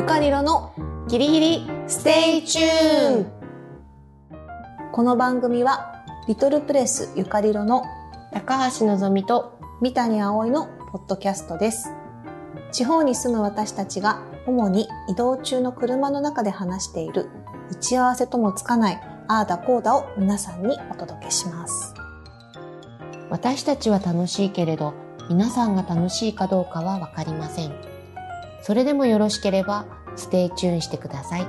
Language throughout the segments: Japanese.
ゆかりろのギリギリステイチューンこの番組はリトルプレスゆかりろの高橋のぞみと三谷葵のポッドキャストです。地方に住む私たちが主に移動中の車の中で話している打ち合わせともつかないああだこうだを皆さんにお届けします。私たちは楽しいけれど皆さんが楽しいかどうかはわかりませんそれでもよろしければ stay tune してください。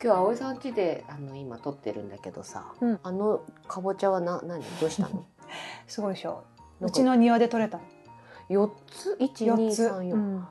今日葵さん家であの今撮ってるんだけどさ、うん。あのかぼちゃはな何？どうしたの？すごいでしょ。うちの庭で採れた四つ？一4つ、二三四。うん。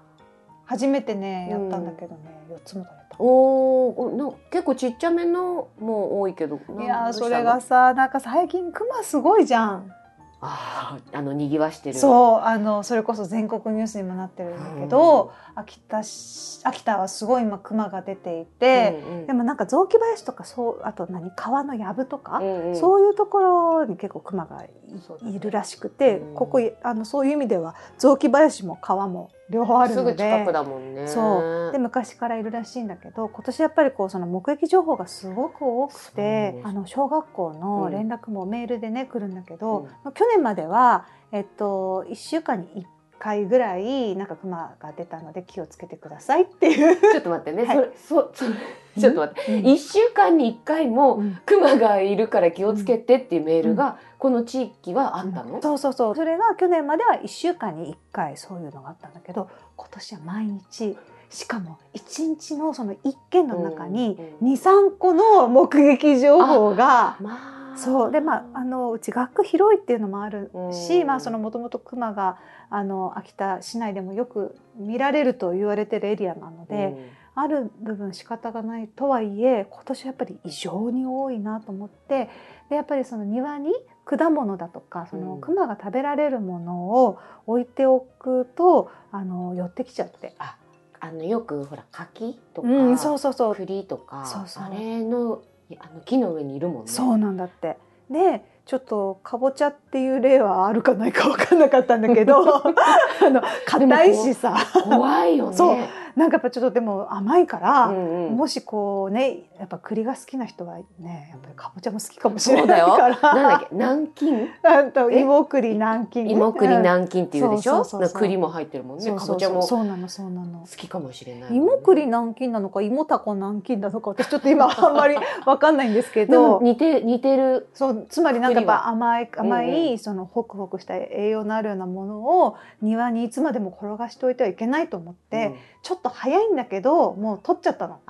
初めてねやうん。ったんだけどね、4つも採れたおな結構ちっちゃめのも多いけどいやそれがさなんか最近クマすごいじゃん。あーあのにぎわしてる。そうあのそれこそ全国ニュースにもなってるんだけど、秋田市秋田はすごい今クマが出ていて、うんうん。でもなんか雑木林とかそうあと何？川の藪とか、うんうん。そういうところに結構クマがいるらしくて、うん。ここあのそういう意味では雑木林も川も両方あるすぐので近くだもんね。そう。で昔からいるらしいんだけど今年やっぱりこうその目撃情報がすごく多くてあの小学校の連絡もメールでね来るんだけど、う去年までは、えっと、1週間に1回ぐらいなんかクマが出たので気をつけてくださいっていう。ちょっと待ってね、はい。それそそれちょっと待って、うん。一週間に一回もうん。クマがいるから気をつけてっていうメールがこの地域はあったの、そうそうそう。それが去年までは1週間に1回そういうのがあったんだけど今年は毎日しかも1日のその1件の中にうん23個の目撃情報が。まあ。そう。でまああのうち学区広いっていうのもあるし、うん。まあそのもともとクマがあの秋田市内でもよく見られると言われてるエリアなので、ある部分仕方がないとはいえ今年やっぱり異常に多いなと思ってでやっぱりその庭に果物だとかそのうん。クマが食べられるものを置いておくとあの寄ってきちゃって。ああのよくほら柿とか、うん、そうそうそう。栗とかそうそう。あれのあの木の上にいるもんね。そうなんだって。でちょっとかぼちゃっていう例はあるかないか分かんなかったんだけど あの硬いしさ。怖いよねなんかやっぱちょっとでも甘いから、うんうん。もしこうねやっぱ栗が好きな人はねやっぱりかぼちゃも好きかもしれないから。なんだっけ？南京？あとえ？芋栗南京芋栗南京っていうでしょ？そう栗も入ってるもんね。そうそうそう。かぼちゃも好そうなのそうなの。きかもしれないね、芋栗南京なのか芋たこ南京なのか私ちょっと今 あんまりわかんないんですけど。似て似てる。そうつまりなんかやっぱ甘い甘い、うんうそのホクホクした栄養のあるようなものを庭にいつまでも転がしておいてはいけないと思って、うんちょっと早いんだけどもう取っちゃったの。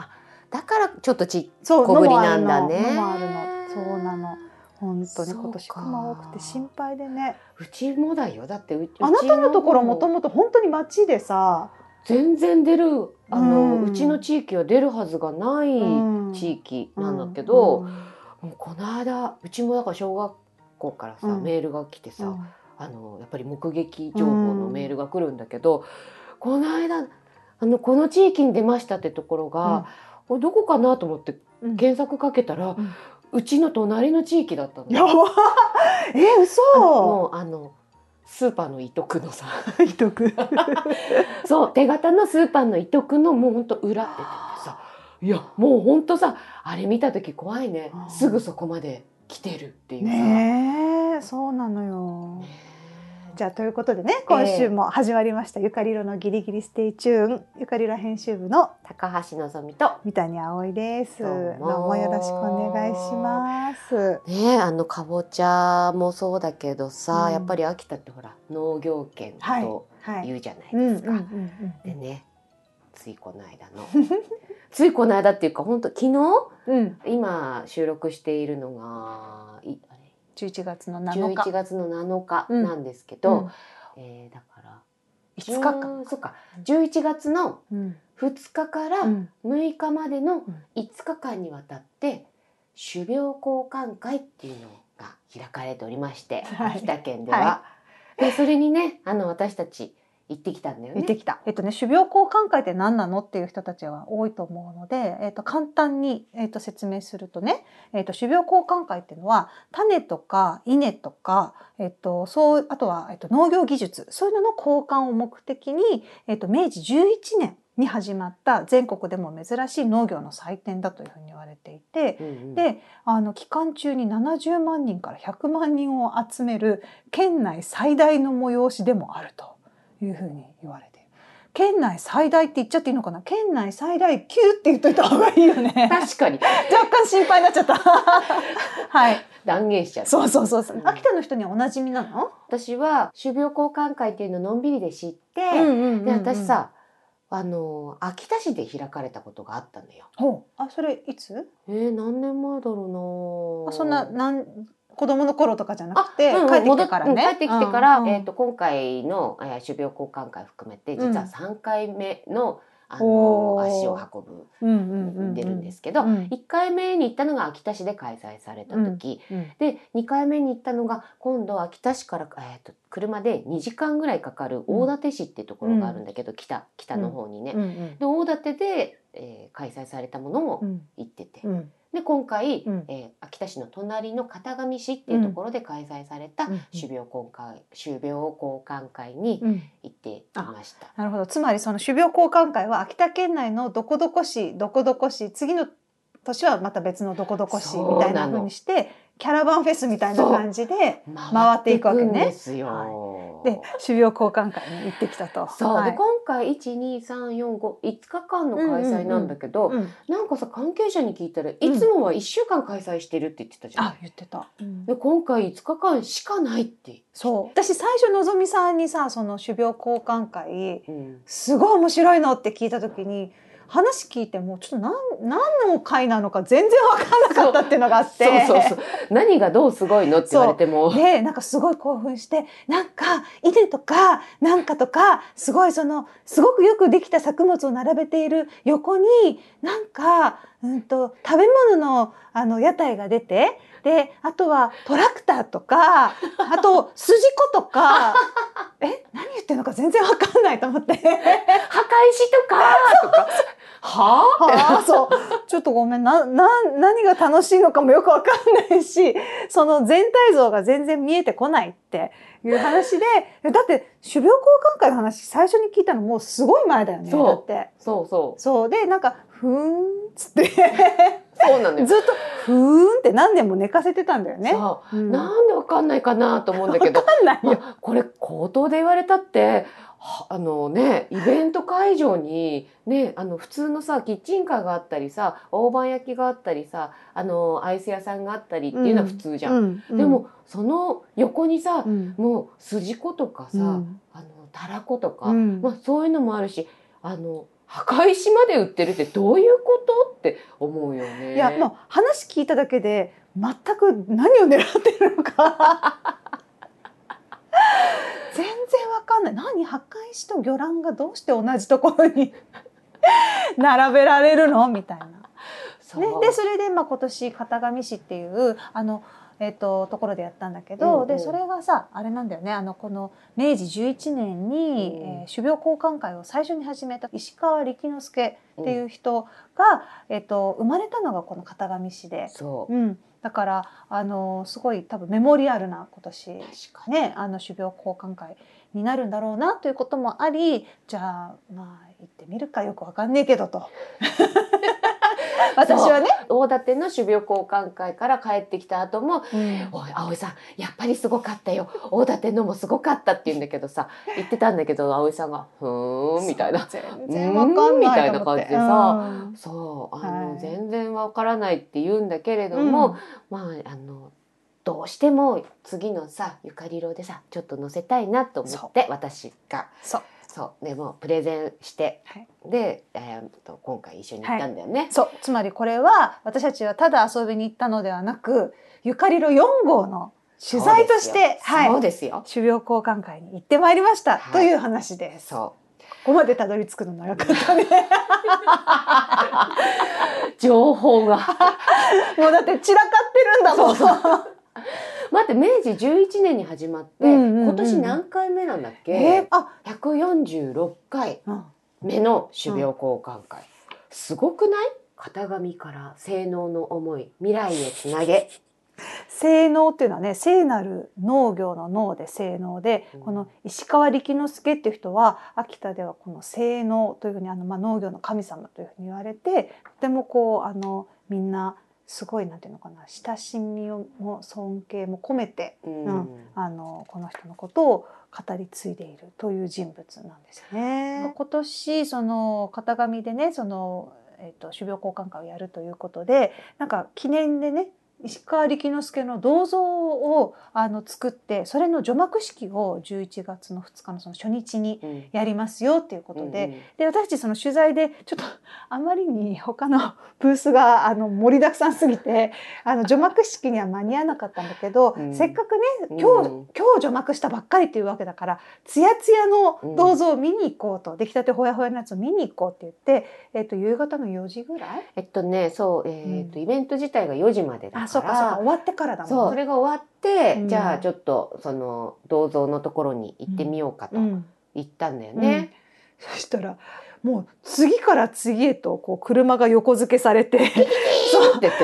だからちょっとち小ぶりなんだね。そうなの。本当に。今年クマ多くて心配でね。うちもだよ。だってうあなたのところもとももと本当に町でさ、全然出る。あの、ううんちの地域は出るはずがないうん。地域なんだけど、うんもうこの間うちもだから小学校からさ、うん。メールが来てさ、うん。あのやっぱり目撃情報のメールが来るんだけど、この間あのこの地域に出ましたってところが、これどこかなと思ってうん。検索かけたら、うん。うちの隣の地域だったの。やば。え嘘。もうあのスーパーの伊徳のさひどく。そう手形のスーパーの伊徳のもうほんと裏って言っててさ。いやもうほんとさあれ見た時怖いね。すぐそこまで来てるっていうさ。ねえそうなのよ。ねじゃあということでね今週も始まりました、ゆかりろのギリギリステイチューン。ゆかりろ編集部の高橋のぞみと三谷葵です。どどうもよろしくお願いします。ねえあのかぼちゃもそうだけどさ、うん。やっぱり秋田ってほら農業圏はいとはい。言うじゃないうんですか。うんうんでねついこの間の。ついこの間っていうか本当昨日？うんうん。今収録しているのがい11月の7日。11月の7日うん。なんですけど、うん。えーだから5日間10そっか11月のうん。2日からうん。6日までのん。5日間にわたって種苗交換会っていうのが開かれておりまして、はい。秋田県では。はでそれにねあの私たち行ってきたんだよね。行ってきた。えっとね、種苗交換会って何なのっていう人たちは多いと思うので、えっと、簡単に、えっと、説明するとね、えっと、種苗交換会っていうのは、種とか稲とか、えっと、そう、あとは、えっと、農業技術、そういうのの交換を目的に、えっと、明治11年に始まった全国でも珍しい農業の祭典だというふうに言われていて、うんうん、であの期間中に70万人から100万人を集める県内最大の催しでもあるというふうに言われている。県内最大って言っちゃっていいのかな？県内最大級って言っといた方がいいよね。確かに 若干心配になっちゃった。はい。断言しちゃう。そうそうそうそうう。ん秋田の人にはおなじみなの？私は種苗交換会っていうのをのんびりで知って、で私。さあの秋田市で開かれたことがあったのよ。あそれいつ？えー、何年前だろうな。あそんななん子供の頃とかじゃなくて、うんうん帰ってきてからね。帰ってきてから、うんうんえっ、と今回の、えー、種苗交換会含めて実は3回目の、あの足を運ぶうんうんうんうん。出るんですけど、うん。1回目に行ったのが秋田市で開催された時、うんで2回目に行ったのが今度秋田市から、えー、と車で2時間ぐらいかかる大館市っていうところがあるんだけど、北北の方にね。うん。うんで大館で、えー開催されたものもうん。行ってて、うんで今回、うん。えー秋田市の隣の片上市っていうところで開催されたうん。種苗交換種苗交換会にうん。行っていました。なるほど。つまりその種苗交換会は秋田県内のどこどこ市、どこどこ市、次の年はまた別のどこどこ市みたいな風にして、キャラバンフェスみたいな感じで、回っていくわけね。ですよ。で、種苗交換会に行ってきたと。そう、はいで今回一二三四五五日間の開催なんだけど、うんなんかさ関係者に聞いたらいつもは一週間開催してるって言ってたじゃん。あ、言ってた。うんで今回5日間しかないって。そう。私最初のぞみさんにさ、その種苗交換会、うん、すごい面白いのって聞いた時に、話聞いてもちょっと何何の会なのか全然わかんなかったっていうのがあって。そうそうそう。何がどうすごいのって言われても。で、なんかすごい興奮して、なんか、稲とか、なんかとか、すごいその、すごくよくできた作物を並べている横に、なんか、うんと、食べ物の、あの、屋台が出て、で、あとはトラクターとか、あと、筋子とか、え、何言ってんのか全然わかんないと思って。墓石とかとか。はあ？はあ、そう。ちょっとごめん。な、な、何が楽しいのかもよくわかんないし、その全体像が全然見えてこないっていう話で、えだって、種苗交換会の話最初に聞いたのもうすごい前だよね。そうだって。そうそう。そう。で、なんか、ふーんっつって、そうなのよ。ずっと、ふーんって何年も寝かせてたんだよね。そうう。んなんでわかんないかなと思うんだけどわ。かんないこれ口頭で言われたってはあのねイベント会場にねあの普通のさキッチンカーがあったりさ大判焼きがあったりさあのアイス屋さんがあったりっていうのは普通じゃん。うんうんでもその横にさ、うんもう筋子とかさ、うんあのたらことか、うんまあ、そういうのもあるしあの墓石まで売ってるってどういうことって思うよね。いや、もう話聞いただけで、全く何を狙ってるのか。全然わかんない。何墓石と魚卵がどうして同じところに 並べられるの？みたいな。ね、でそれで、まあ、今年片上市っていうあの、えっとところでやったんだけど、うんうん。でそれがさあれなんだよね。あのこの明治11年に、うん。えー種苗交換会を最初に始めた石川力之助っていう人が、えっと生まれたのがこの片上市で、そう。うん、だからあのすごい多分メモリアルな今年ねあの種苗交換会になるんだろうなということもありじゃあまあ行ってみるか。よくわかんねえけどと 私はね、大館の種苗交換会から帰ってきた後もうん。おい葵さんやっぱりすごかったよ。大館のもすごかったって言うんだけどさ言ってたんだけど葵さんが「ふーん」みたいな。全然わかんないみたいな感じでさそうあの、はい。全然わからないって言うんだけれども、まああのどうしても次のさゆかりろでさちょっと載せたいなと思って私が。そうそう。でもうプレゼンして、はい。で、えー、と今回一緒に行ったんだよね。そう。つまりこれは私たちはただ遊びに行ったのではなくゆかりろ4号の取材としてそうはい。ですよ。種苗交換会に行ってまいりました、はい。という話です。そここまでたどり着くの長かったね。う 情報が。もうだって散らかってるんだもん。そうま待って明治11年に始まって、うんうんうん。今年何回目なんだっけ、えー、あ、146回。うん目の種苗交換会、すごくない？型紙から性能の思い未来へつなげ。性能っていうのはね聖なる農業の農で性能で、うん。この石川力之助っていう人は秋田ではこの性能というふうにあの、まあ、農業の神様というふうに言われてとてもこうあのみんなすごいなんていうのかな親しみをも尊敬も込めて、うんうんあのこの人のことを語り継いでいるという人物なんですよね。今年その型紙でねその、えっと種苗交換会をやるということでなんか記念でね石川力之助の銅像をあの作ってそれの除幕式を11月の2日のその初日にうん。やりますよっていうことで,、うんうん。で私たちその取材でちょっとあまりに他のブースがあの盛りだくさんすぎてあの除幕式には間に合わなかったんだけど、うん。せっかくね今日、うん。今日除幕したばっかりっていうわけだからつやつやの銅像を見に行こうと、出来たてほやほやのやつを見に行こうって言って、えっと夕方の4時ぐらい？えっとねそうえっと、うん。イベント自体が4時までだあそうかそうか終わってからだもんそうそれが終わって、うん。じゃあちょっとその銅像のところに行ってみようかとうん。言ったんだようん。ね。そしたらもう次から次へとこう車が横付けされて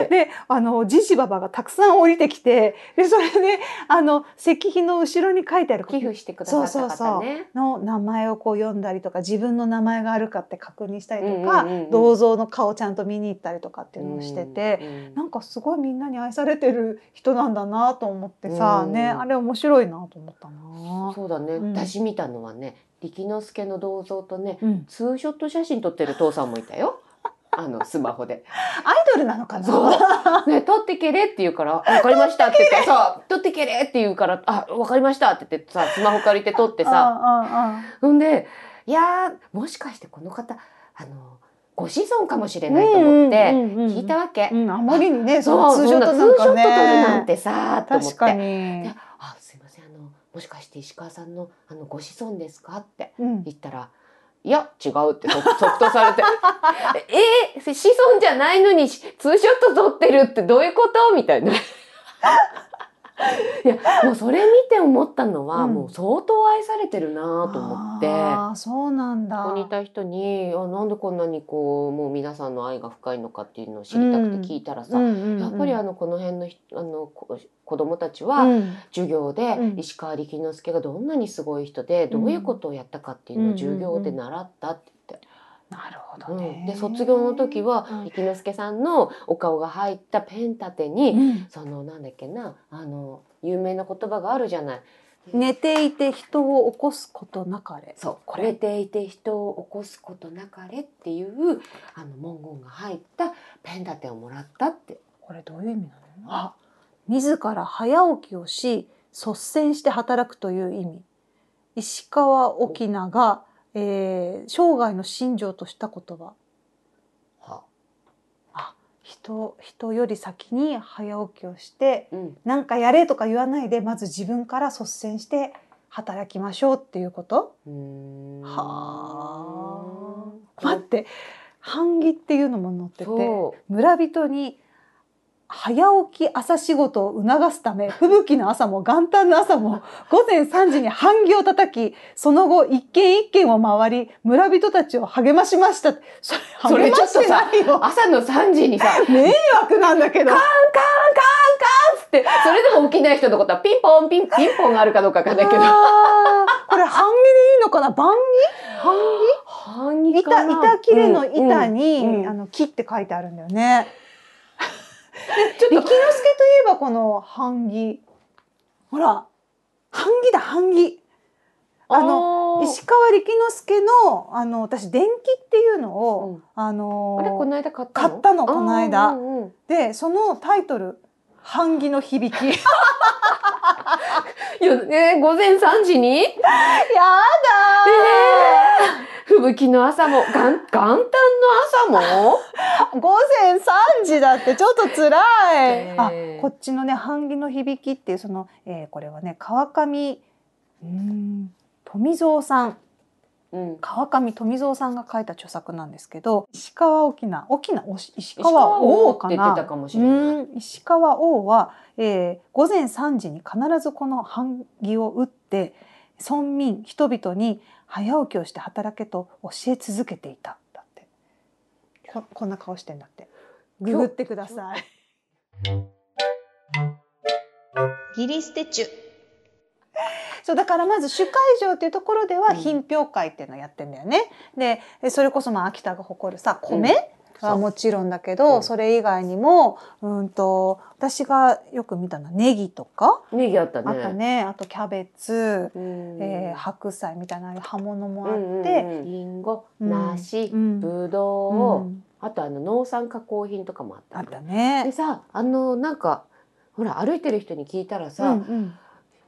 であのじじばばがたくさん降りてきてでそれであの石碑の後ろに書いてある寄付してくださったそうそうそう。方ね。の名前をこう読んだりとか自分の名前があるかって確認したりとか、うんうんうんうん。銅像の顔ちゃんと見に行ったりとかっていうのをしてて、うん。なんかすごいみんなに愛されてる人なんだなと思ってさ、うん。ねあれ面白いなと思ったな。そうだね、うん。私見たのはね力之助の銅像とねうん、ツーショット写真撮ってる父さんもいたよあのスマホでアイドルなのかな？そうね撮ってけれって言うから「あわかりました」って言ってさ「撮ってけれ」って言うから「あわかりました」って言ってさスマホ借りて撮ってささ、ほんでいやーもしかしてこの方あのご子孫かもしれないと思って聞いたわけ。うん、あまりにね、そそうのツーショットなるなんかね。なんてさと思って確かにで。あすいませんあのもしかして石川さんのあのご子孫ですか?」ってうん、言ったら「いや違う」って即答 されて「えー、子孫じゃないのにツーショット撮ってるってどういうこと?」みたいな。いやもうそれ見て思ったのは、うん。もう相当愛されてるなと思って。ああ、そうなんだ。ここにいた人にあなんでこんなにこうもう皆さんの愛が深いのかっていうのを知りたくて聞いたらさ、うんうんうんやっぱりあのこの辺のひあのこ子供たちは、うん。授業でうん。石川力之助がどんなにすごい人で、どういうことをやったかっていうのを授業で習ったって、なるほうんどね。で卒業の時はうん力之助さんのお顔が入ったペン立てに、うんそのなんだっけなあの有名な言葉があるじゃない。寝ていて人を起こすことなかれ。そうこれ。寝ていて人を起こすことなかれっていうあの文言が入ったペン立てをもらったって。これどういう意味なの？あ、自ら早起きをし率先して働くという意味。石川沖縄が、えー、生涯の信条とした言葉。は？人人より先に早起きをしてうん、なんかやれとか言わないでまず自分から率先して働きましょうっていうこと？はあ。待って。版木っていうのも載ってて村人に早起き朝仕事を促すため吹雪の朝も元旦の朝も午前3時に版木を叩きその後一軒一軒を回り村人たちを励ましました。それ励ましてないよ。朝の3時にさ迷惑なんだけど。カンカンカンカンつってそれでも起きない人のことはピンポンピンピンポンがあるかどうかわかんないけど。これ版木でいいのかな？版木？版半木？板板切れの板に、うんうん。あの木って書いてあるんだよね。ちょっと力之助といえばこの版木。ほら。版木だ版木。あの石川力之助のあの私電気っていうのを、うん。あのあれこの間買ったの？買ったのこの間。うんうん。でそのタイトル「版木の響き」やいやえー午前3時に？だー、吹雪の朝も元元旦の朝も？午前3時だってちょっと辛い、え。ーあこっちのね版木の響きっていうその、えーこれはね川上うーん富蔵さんうん。川上富蔵さんが書いた著作なんですけど石川沖縄沖縄おし石石川川王王かな？って言ってたかもしれない。うん。石川王は、えー午前3時に必ずこの版木を打って村民人々に早起きをして働けと教え続けていただって。ここんな顔してんだって。ググってください。ギリステチュ そうだからまず主会場っていうところではうん。品評会っていうのをやってんだよね。でえそれこそまあ秋田が誇るさ米、うん。はもちろんだけど、うん。それ以外にもうんと私がよく見たのはネギとか、ネギあったね。あとね。あとキャベツ、うん。えー白菜みたいな葉物もあって、うんうんうん。リンゴ、うん。梨、うん。ぶどう、うん。あとあの農産加工品とかもあったあったね。で。さあのなんかほら歩いてる人に聞いたらさ、うんうん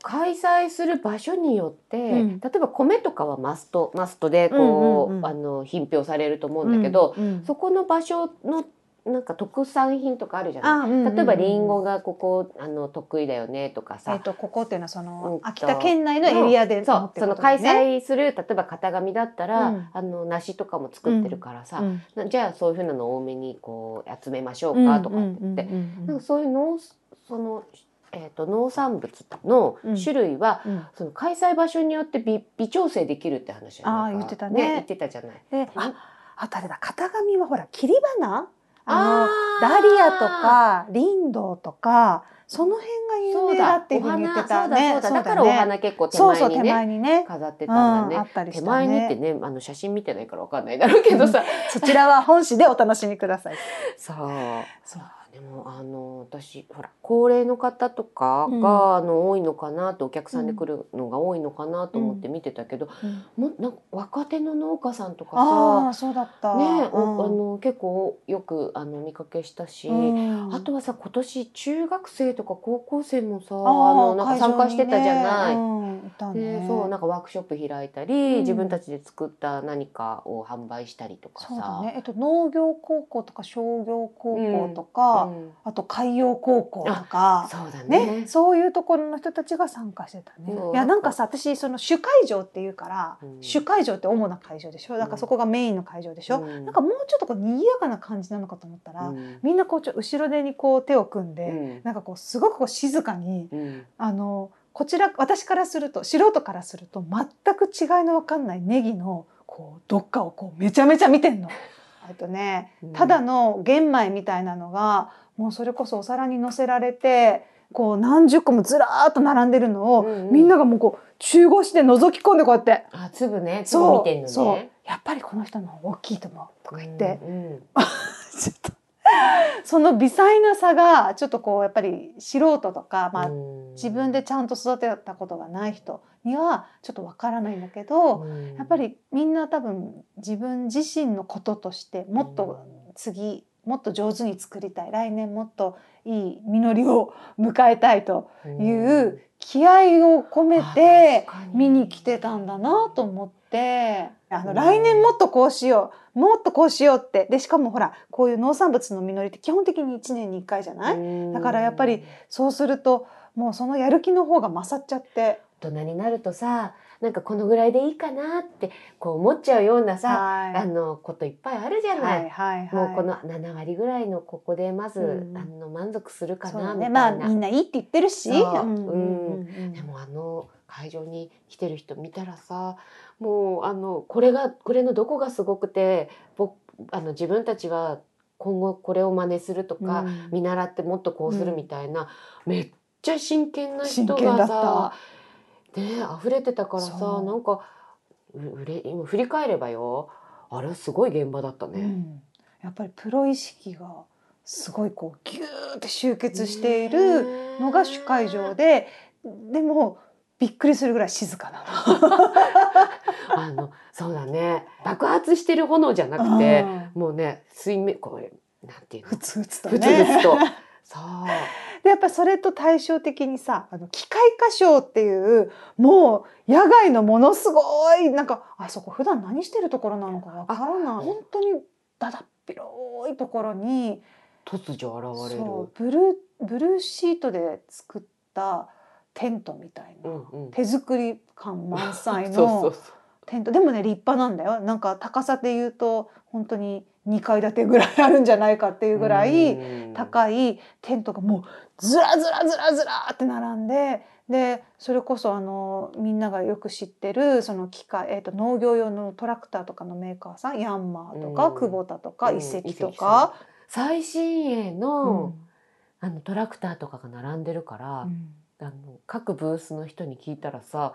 開催する場所によって、うん。例えば米とかはマストマストでこう,、うんうん。うんあの品評されると思うんだけど、うんうんそこの場所のなんか特産品とかあるじゃない、あうんうんうん。例えばリンゴがここあの得意だよねとかさ、えっとここっていうのはその、秋田県内のエリアでそう。持ってその開催する例えば型紙だったら、うん。あの梨とかも作ってるからさ、うん。なじゃあそういうふうなのを多めにこう集めましょうかとかって言って、うんうんうんうんなんかそういう農その、えー、と農産物の種類は、うん。その開催場所によって微微調整できるって話あー言ってたね。言ってたじゃない。でああとあれだ？型紙はほら切り花？ああのダリアとかリンドウとかその辺が有名だっていうふうに言ってたね。そうだそうだだ。からお花結構手そうそう手前にね。前にね飾ってうんたんだね。あったりした手前にってねあの写真見てないからわかんないだろうけどさ、そちらは本誌でお楽しみください。そう。そうでもあの私ほら高齢の方とかが、うん。あの多いのかなとお客さんで来るのが多いのかなと思って見てたけど、もなんか若手の農家さんとかあさあそうだった。ね、あの結構よくあの見かけしたし、うん。あとはさ今年中学生とか高校生もさあのなんか参加してたじゃない。でそうなんかワークショップ開いたり、うん。自分たちで作った何かを販売したりとかさ。そうだね。えっと農業高校とか商業高校とか、うん。あと海洋高校とかそうだね。ね、そういうところの人たちが参加してたね。うん。いやなんかさ私その主会場っていうから、うん。主会場って主な会場でしょ？だからそこがメインの会場でしょ、うん。なんかもうちょっとこう賑やかな感じなのかと思ったら、うん。みんなこうちょ後ろ手にこう手を組んで、うん。なんかこうすごくこう静かにうん。あのこちら私からすると素人からすると全く違いの分かんないネギのこうどっかをこうめちゃめちゃ見てんの。えっとねうん。ただの玄米みたいなのがもうそれこそお皿に乗せられてこう何十個もずらーっと並んでるのを、うんうん。みんながもうこう中腰で覗き込んでこうやって。あ粒ね粒そう見てんのね。そう。やっぱりこの人の大きいと思うとか言って、うんうん。ちょっと。その微細な差がちょっとこうやっぱり素人とか、まあ、うん。自分でちゃんと育てたことがない人にはちょっとわからないんだけど、うん。やっぱりみんな多分自分自身のこととしてもっと次もっと上手に作りたい。来年もっといい実りを迎えたいという気合を込めて見に来てたんだなと思って。あのうん。来年もっとこうしよう。もっとこうしようって。でしかもほらこういう農産物の実りって基本的に1年に1回じゃない、うん。だからやっぱりそうするともうそのやる気の方が勝っちゃって。大人になるとさなんかこのぐらいでいいかなってこう思っちゃうようなさ、はい。あのこといっぱいあるじゃな。はいいはいはい、もうこの7割ぐらいのここでまず、うん。あの満足するかなみたいな。ねまあみんないいって言ってるし。そう。うんうんうんでもあの会場に来てる人見たらさもうあのこれがこれのどこがすごくて僕あの自分たちは今後これを真似するとか、うん。見習ってもっとこうするみたいな、めっちゃ真剣な人がさたね溢れてたからさなんかううれ今振り返ればよあれすごい現場だったね。うん。やっぱりプロ意識がすごいこうギューって集結しているのが主会場でででもびっくりするぐらい静かな あのそうだね。爆発してる炎じゃなの。くて、うん。もうね水面これなんていうの？ふつふつとふつふつね。とでやっぱそれと対照的にさあの機械化粧っていうもう野外のものすごいなんかあそこ普段何してるところなのかわからない。本当にだだっ広いところに突如現れる。ブルーブルーシートで作ったテントみたいな、うんうん。手作り感満載のテント。でもね立派なんだよ。なんか高さで言うと本当に2階建てぐらいあるんじゃないかっていうぐらい高いテントがもうずらずらずらずらって並んででそれこそあのみんながよく知ってるその機械、えー、と農業用のトラクターとかのメーカーさんヤンマーとか、うん。久保田とか、うん。遺跡とか。最新鋭うの,、ん。あのトラクターとかが並んでるから、うん。あの各ブースの人に聞いたらさ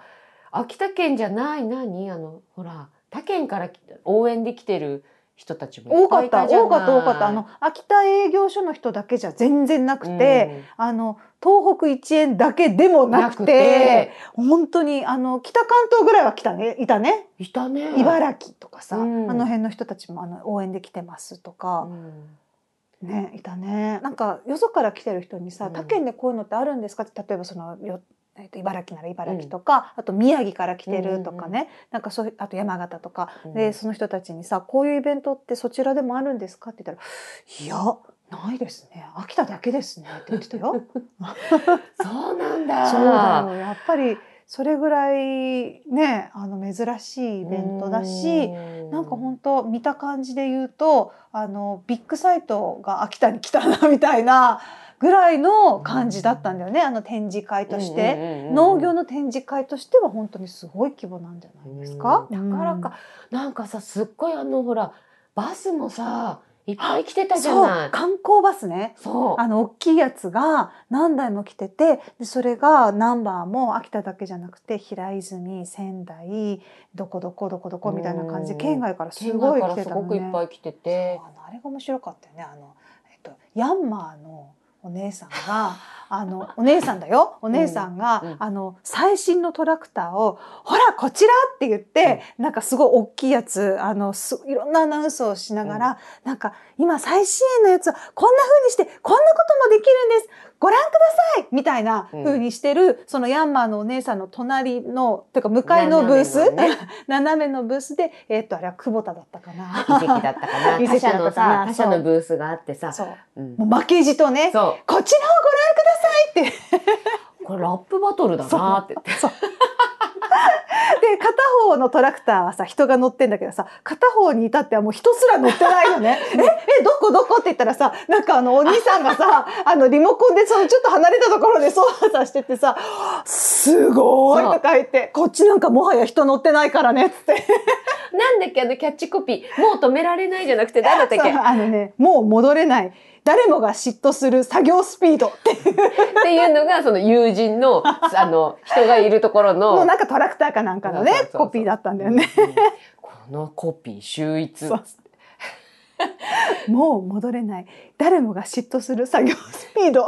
秋田県じゃない何？あのほら他県から応援で来てる人たちも多かった多かった多かった。あの秋田営業所の人だけじゃ全然なくて、あの東北一円だけでもうんなくて。本当にあの北関東ぐらいは来たねいたね。いたね。茨城とかさ、うん。あの辺の人たちもあの応援で来てますとかう、ん。ねいたね。なんかよそから来てる人にさうん。他県でこういうのってあるんですか？って例えばそのよえっと茨城なら茨城とか、あと宮城から来てるとかね、なんかそうあと山形とか、うん。でその人たちにさこういうイベントってそちらでもあるんですか？って言ったら「いやないですね。秋田だけですね」って言ってたよ。そうなんだ。そうだよ。やっぱりそれぐらいねあの珍しいイベントだし、なんか本当見た感じで言うとあのビッグサイトが秋田に来たなみたいなぐらいの感じだったんだよねあの展示会として。農業の展示会としては本当にすごい規模なんじゃないですか？うん。だからか、なんかさすっごいあのほらバスもさいっぱい来てたじゃない。観光バスね。そう。あの大きいやつが何台も来ててでそれがナンバーも秋田だけじゃなくて平泉仙台どこどこどこどこみたいな感じでうん。県外からす県ごい来てたのね。ごくいっぱい来てて。あのあれが面白かったよね。あの、えっと、ヤンマーのお姉さんがあのお姉さんだよ。お姉さんが、うんあの最新のトラクターを「ほらこちら!」って言って、なんかすごい大きいやつあのすいろんなアナウンスをしながら、なんか今最新鋭のやつはこんな風にしてこんなこともできるんですご覧くださいみたいな風にしてる、そのヤンマーのお姉さんの隣のてか向かいのブース斜めのね。斜めのブースでえっとあれは久保田だったかな。遺跡だったかな。遺のさ他社のブースがあってさ。そう。うん。もう負けじとねそこちらをご覧くださいって。うこれラップバトルだなって。言ってそうで片方のトラクターはさ人が乗ってんだけどさ片方に至ってはもう人すら乗ってないの ね。ええどこどこって言ったらさなんかあのお兄さんがさ あのリモコンでそのちょっと離れたところで操作しててさ「すごい!」とか言って「こっちなんかもはや人乗ってないからね」っつって。なんだっけあのキャッチコピーもう止められないじゃなくて何だったっけ？あのねもう戻れない誰もが嫉妬する作業スピード。ってっていうのがその友人の あの人がいるところのもうなんかトラクターかなんかのねそうそうそうコピーだったんだよね。うん。このコピー秀逸。もう戻れない。誰もが嫉妬する作業スピード。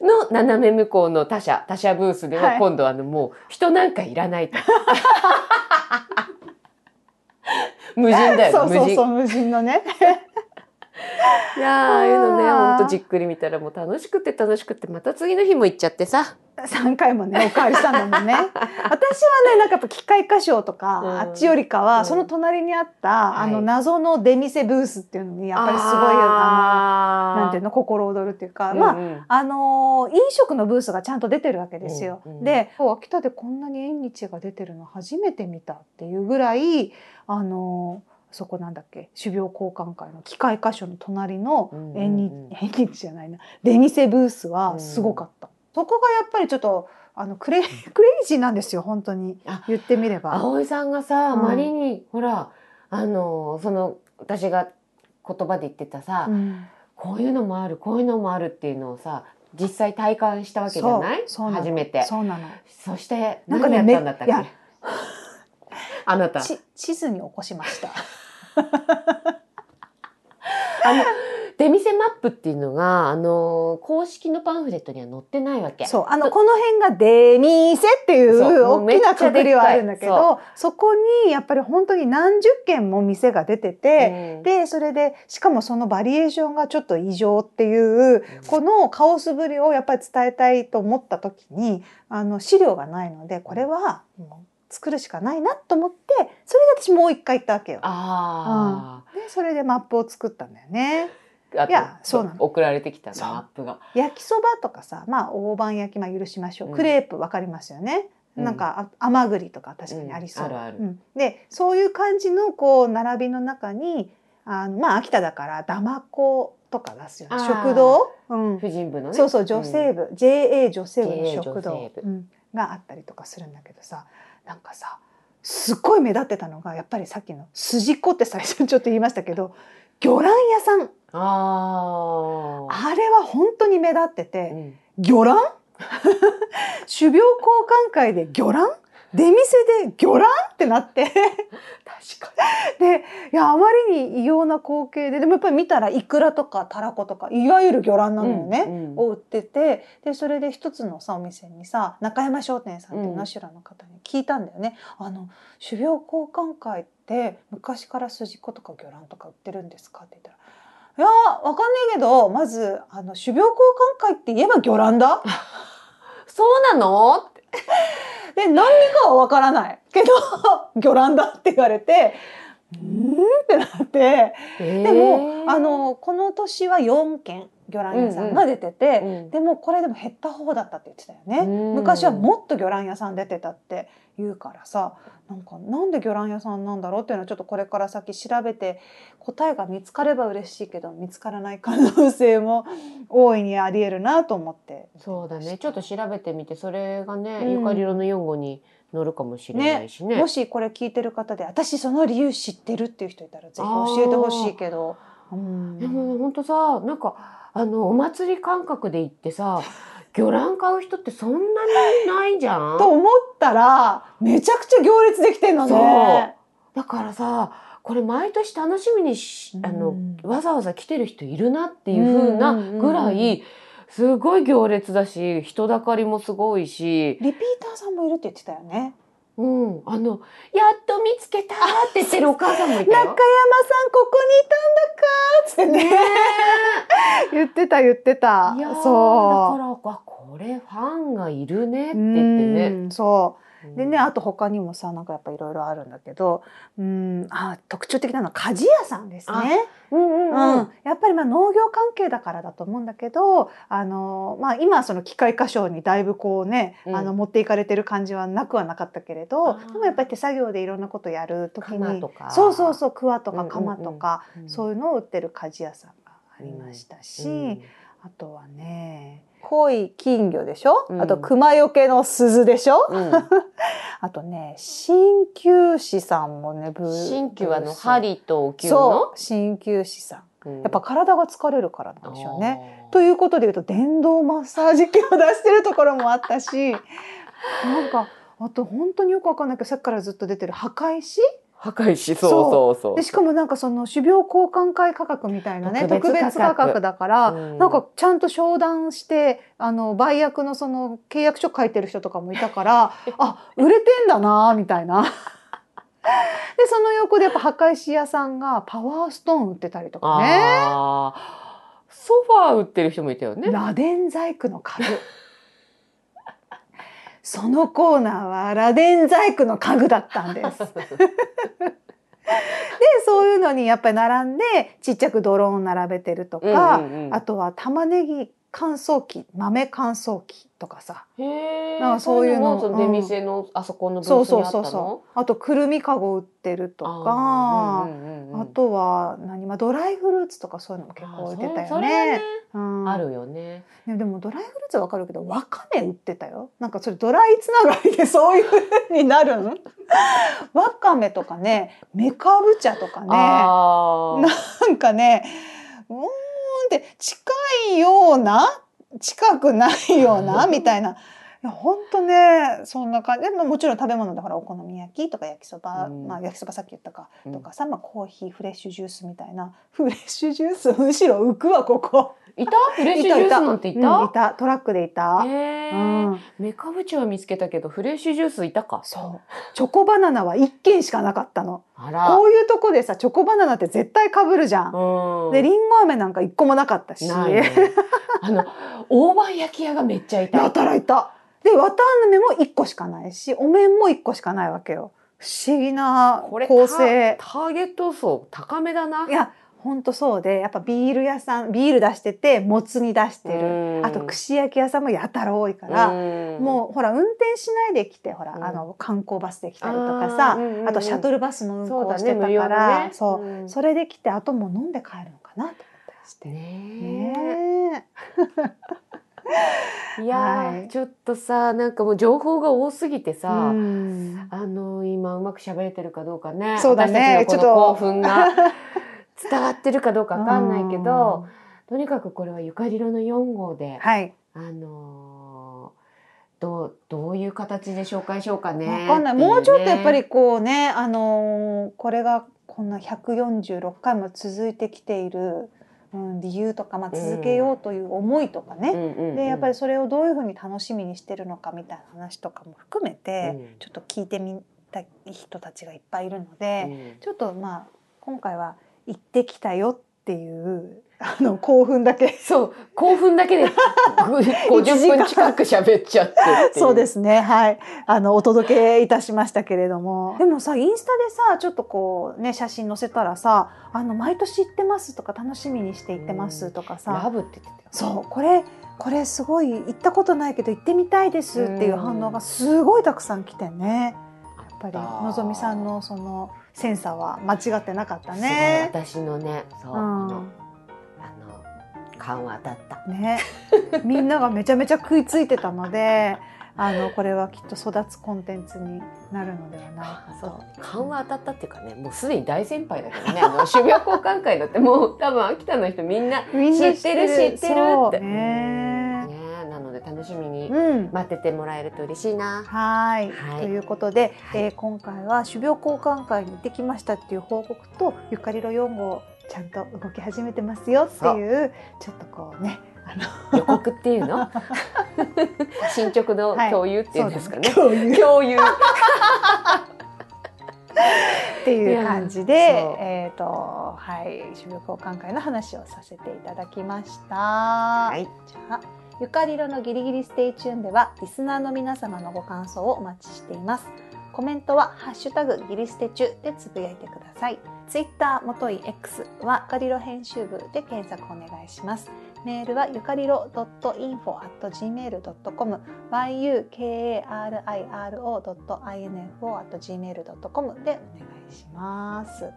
の斜め向こうの他社他社ブースでははい。今度はあのもう人なんかいらないと。無人だよね そうそうそう無人のね いやーああいうのねほんとじっくり見たらもう楽しくて楽しくてまた次の日も行っちゃってさ。3回もねおかわりしたんだもんね。私はねなんかやっぱ機械歌唱とか、うん。あっちよりかは、うん。その隣にあった、あのはい謎の出店ブースっていうのにやっぱりすごいああのなんていうの心躍るっていうか、あまあああのー飲食のブースがちゃんと出てるわけですよ。うんうん。で秋田でこんなに縁日が出てるの初めて見たっていうぐらいあのーそこなんだっけ？種苗交換会の機械箇所の隣の縁日、うんうん。じゃないな。出店ブースはすごかった。そこがやっぱりちょっとあのクレ クレイジーなんですよ本当に。あ言ってみれば。葵さんがさ、うん。マリにほらあのその私が言葉で言ってたさ、うん。こういうのもあるこういうのもあるっていうのをさ実際体感したわけじゃない？初めて。そうなの。そして何やったんだったっけ？めいや あなた。ち地図に起こしました。あの出店マップっていうのがあの公式のパンフレットには載ってないわけ。そうあのこの辺が出店っていそう大きなくくりはあるんだけどそこにやっぱり本当に何十軒も店が出てて、うん。でそれでしかもそのバリエーションがちょっと異常っていうこのカオスぶりをやっぱり伝えたいと思った時にあの資料がないのでこれはもう作るしかないなと思ってそれで私もう一回行ったわけよ。あでそれでマップを作ったんだよね。いやそうなの。送られてきたのマップが。焼きそばとかさまあ大判焼きまあ許しましょう、うん。クレープわかりますよね。うん。なんかあ甘栗とか確かにありそう。うんあるある。うん。でそういう感じのこう並びの中にあのまあ秋田だからだまことか出すよね。食堂、うん、婦人部のね。そうそう女性部、JA 女性部の食堂があったりとかするんだけどさなんかさすっごい目立ってたのがやっぱりさっきの筋子って最初にちょっと言いましたけど魚卵屋さん。あああれは本当に目立ってて、うん。魚卵？種苗交換会で魚卵？出店で魚卵ってなって。確かでいやあまりに異様な光景ででもやっぱり見たらイクラとかタラコとかいわゆる魚卵なのよね。うんうん。を売っててでそれで一つのさお店にさ中山商店さんっていうナシュラの方に聞いたんだよね。あの種苗交換会って昔から筋子とか魚卵とか売ってるんですかって言ったら「いやわかんないけどまずあの種苗交換会って言えば魚卵だ」そうなの？で何かはわからない。けど魚卵だって言われて「うん?」ってなって。ででもあのこの年は4軒魚卵屋さん。が出てて、うん。でもこれでも減った方だったって言ってたよね。うん。昔はもっと魚卵屋さん出てたって言うからさなんかなんで魚卵屋さんなんだろうっていうのはちょっとこれから先調べて答えが見つかれば嬉しいけど見つからない可能性も大いにありえるなと思って。そうだね。ちょっと調べてみてそれがね、うん。ゆかりろの4号に載るかもしれないしね。もしこれ聞いてる方で私その理由知ってるっていう人いたらぜひ教えてほしいけど。うん。でも本当さなんかあのお祭り感覚で行ってさ 魚卵買う人ってそんなにいないじゃん。と思ったらめちゃくちゃ行列できてんのね。だからさこれ毎年楽しみにしあの、うんわざわざ来てる人いるなっていう風なぐらい、すごい行列だし人だかりもすごいし、リピーターさんもいるって言ってたよね。うん、あの「やっと見つけた!」って言ってるお母さんもいたよ。中山さんここにいたんだかってね 言ってた言ってたいやーだかそらあこれファンがいるねってう言ってね。うんそうでねあと他にもさなんかやっぱいろいろあるんだけどうんあ特徴的なのは鍛冶屋さんですね。うんうんうん。うん、やっぱりまあ農業関係だからだと思うんだけどあの、まあ、今はその機械化粧にだいぶこうね、うん。あの持っていかれてる感じはなくはなかったけれどでもやっぱり手作業でいろんなことやる時に鎌とか。そうそうそう桑とかうんうんうん鎌とか、うん。そういうのを売ってる鍛冶屋さんがありましたし、うんあとはね濃い金魚でしょ、うん。あと熊よけの鈴でしょ、うん。あとね鍼灸師さんもねブー新旧あの針とお灸そのう鍼灸師さん。うん。やっぱ体が疲れるからなんでしょうね。ということでいうと電動マッサージ機を出してるところもあったしなんかあと本当によくわかんないけどさっきからずっと出てる墓石破壊しそう。そう。そうでしかもなんかその種苗交換会価格みたいなね特特別価格だから、うん。なんかちゃんと商談してあの売約のその契約書書いてる人とかもいたから あ売れてんだなみたいな。でその横でやっぱ墓石屋さんがパワーストーン売ってたりとかね。ソファー売ってる人もいたよね。螺鈿細工の家具そのコーナーは螺鈿細工の家具だったんです。でそういうのにやっぱり並んでちっちゃくドローン並べてるとか、あとは玉ねぎ乾燥機豆乾燥機とかさ。へえ。なんかそういうの。その出店のあそこのブそうースにあったの？そうそうそうあとくるみかご売ってるとか。あうんうんうんうんとは何、まあ、ドライフルーツとかそういうのも結構売ってたよね。ね。うん。あるよね。ねでもドライフルーツはわかるけどわかめ売ってたよ。なんかそれドライつながりでそういう風になるん わかめとかねめかぶ茶とかね。ああ。なんかねうーんって近いような近くないような みたいないや本当ねそんな感じでももちろん食べ物でほらお好み焼きとか焼きそば、うん。まあ焼きそばさっき言ったかうん。とかさ、まあ、コーヒーフレッシュジュースみたいな。フレッシュジュース むしろ浮くわここ。いた？フレッシュジュースなんていた？うんいた。トラックでいた、へえ、うん、メカブチは見つけたけどフレッシュジュースいたか？そう。チョコバナナは一軒しかなかったの。あら。こういうとこでさチョコバナナって絶対かぶるじゃん、うん。でりんご飴なんか一個もなかったし、ないね。あの大判焼き屋がめっちゃいた。やたらいたで綿あめも一個しかないしお面も一個しかないわけよ。不思議な構成。タターゲット層高めだな。いや本当そうでやっぱビール屋さんビール出しててもつ煮出してる、うん。あと串焼き屋さんもやたら多いから、うん。もうほら運転しないで来てほら、うん。あの観光バスで来たりとかさあ,、あとシャトルバスの運行してた無料のからねそう、うん。それで来てあともう飲んで帰るのかなと思ったりして。ねねえいやー、はい。ちょっとさなんかもう情報が多すぎてえさ、うん。あの今うまく喋れてるかどうかね。そうだね。ちょっと私たちのこの興奮が 伝わってるかどうかわかんないけどとにかくこれはゆかりろの4号で、はい。あのーどうどういう形で紹介しようかねわかんない、っていねもうちょっとやっぱりこうねあのーこれがこんな146回も続いてきている、うん、理由とか、まあ、続けようという思いとかね、うん。でやっぱりそれをどういうふうに楽しみにしてるのかみたいな話とかも含めて、うん。ちょっと聞いてみたい人たちがいっぱいいるので、うん。ちょっとまあ今回は行ってきたよっていうあの興奮だけ。そう興奮だけで50分近く喋っちゃってそうですね。はい。あのお届けいたしましたけれども。でもさインスタでさちょっとこうね写真載せたらさあの毎年行ってますとか楽しみにして行ってますとかラさブって言ってたよそうこれこれすごい行ったことないけど行ってみたいですっていう反応がすごいたくさん来てね。やっぱりのぞみさんのそのセンサーは間違ってなかったね。私のねそう、うん勘は当たった。ね、みんながめちゃめちゃ食いついてたのであのこれはきっと育つコンテンツになるのではないかと。勘は当たったっていうかねもうすでに大先輩だけどねあの 種苗交換会だってもう多分秋田の人みんな知ってる知ってる。ってね。ねなので楽しみにうん。待っててもらえると嬉しいな。はい。はい。ということで、はい。えー今回は種苗交換会に行ってきましたっていう報告とゆかりろ4号ちゃんと動き始めてますよっていうちょっとこうねあの。予告っていうの？進捗の共有っていうんですかね。そうだね共有。っていう感じでえっ、とはい種苗交換会の話をさせていただきました。はい。じゃあゆかりろのギリギリステイチューンではリスナーの皆様のご感想をお待ちしています。コメントはハッシュタグギリステチュでつぶやいてください。Twitter もとい X はゆかりろ編集部で検索お願いします。メールはゆかりろ .info.gmail.com yukariro.info.gmail.com でお願いします。という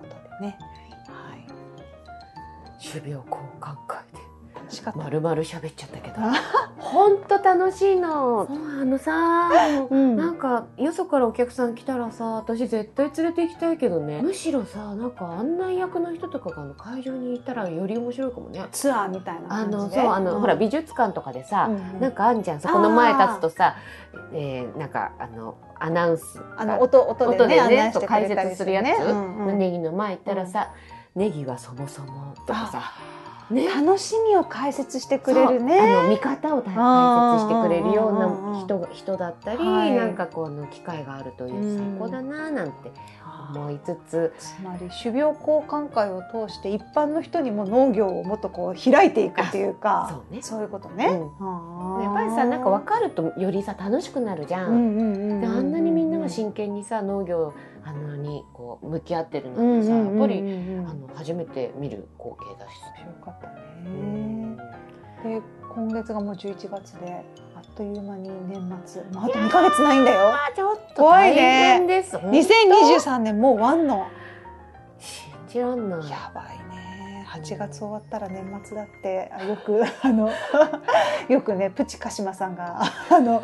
ことでね。はい。種苗交換会で楽しかった。まるまる喋っちゃったけど。あ本当楽しいの。あのさうん。なんかよそからお客さん来たらさ私絶対連れて行きたいけどね。むしろさなんか案内役の人とかがあの会場にいたらより面白いかもね。ツアーみたいなあ。のそうあの、ん。ほら美術館とかでさ、うんなんかあんじゃんそこの前立つとさ、えーなんかあのアナウンスあの音音で音でね解説するやつ、うんうんの前行ったらさ、ネギはそもそもとかさ。ね。楽しみを解説してくれるね。あの見方を解説してくれるような人が人だったり、はい。なんかこの機会があるという最高だななんて思いつつ、つまり種苗交換会を通して一般の人にも農業をもっとこう開いていくっていうかそうね。そういうことね。うん。やっぱりさなんか分かるとよりさ楽しくなるじゃん。うんうんうんうん。であんなにみんなが真剣にさ農業あのにこう向き合ってるうんなんてさ、やっぱり、あの初めて見る光景だし。よかったうんね。で今月がもう11月であっという間に年末、まあ、あと2ヶ月ないんだよ。ちょっと怖い大ね変です。本当2023年もう終わんの。信じらんない。やばいね。8月終わったら年末だってあよく あの よくねプチカシマさんが あの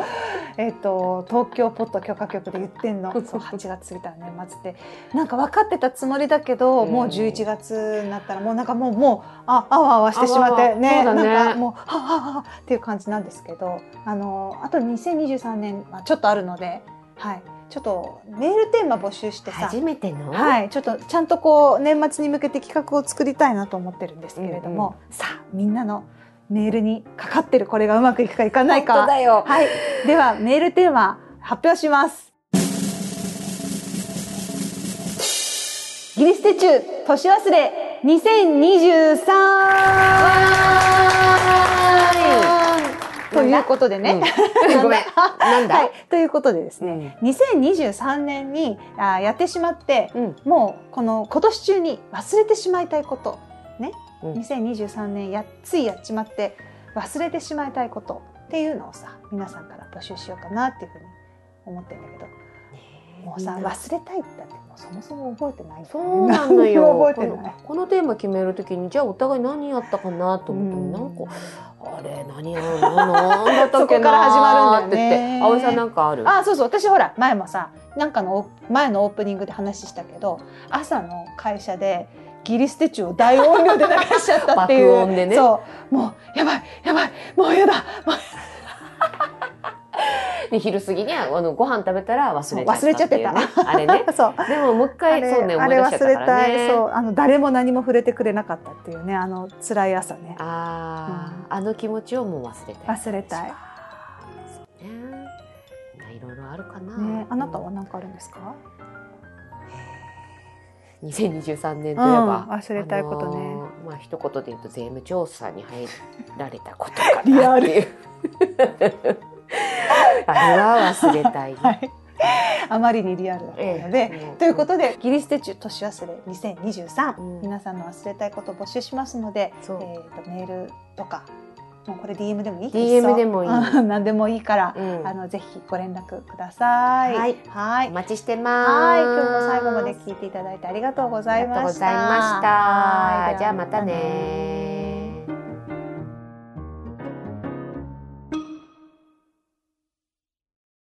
えっ、と東京ポッド許可局で言ってんの。そう8月過ぎたら年末って。なんか分かってたつもりだけど、うん。もう11月になったらもうなんかもうもうああわあわしてしまってねね。なんかもうはあはあはあっていう感じなんですけどあのあと2023年、まあ、ちょっとあるので、はい、ちょっとメールテーマ募集してさ。初めての、はい、ちょっとちゃんとこう年末に向けて企画を作りたいなと思ってるんですけれども、さあみんなのメールにかかってるこれがうまくいくかいかないか。本当だよ。はい。ではメールテーマ発表します。ギリステ中年忘れ2023ということでね、うん。ごめん。なんだ、はい、ということでですね、ね2023年にあやってしまってうん。もうこの今年中に忘れてしまいたいことね、うん。2023年やついやっちまって忘れてしまいたいことっていうのをさ皆さんから募集しようかなっていうふうに思ってるんだけどもうさ忘れたいってだってもうそもそも覚えてないそうなのよ。覚えてない。このこのテーマ決めるときにじゃあお互い何やったかなと思ってうん。なんかあれ何やろななんだったっけそこから始まるんだよね。って葵さんなんかある？あそうそう。私ほら前もさなんかの前のオープニングで話したけど朝の会社でギリステチュを大音量で流しちゃったっていう。爆音でね。そう。もうやばいやばいもうやだもうで昼過ぎにあのご飯食べたら忘れちゃった忘れちゃってた。あれね。そう。でももう一回そうねあれ思い出しちゃった忘れからね。たいそうあの誰も何も触れてくれなかったっていうねあの辛い朝ね。あー、あの気持ちをもう忘れたい忘れたい。いろいろあるかな、ねあなたは何かあるんですか？2023年といえば、うん忘れたいことね。あまあ一言で言うと税務調査に入られたことかリアルなっていう あれは忘れたい、はい。あまりにリアルだったので、ええ。ということでギリステチュ年忘れ2023、うん。皆さんの忘れたいことを募集しますので、えー、とメールとかもうこれ DM でもいい DM でもいい。うん何でもいいから、うん。あのぜひご連絡ください。はい。はい。お待ちしてます。はい、今日も最後まで聞いていただいてありがとうございました。ありがとうございました。はい。じゃあまたね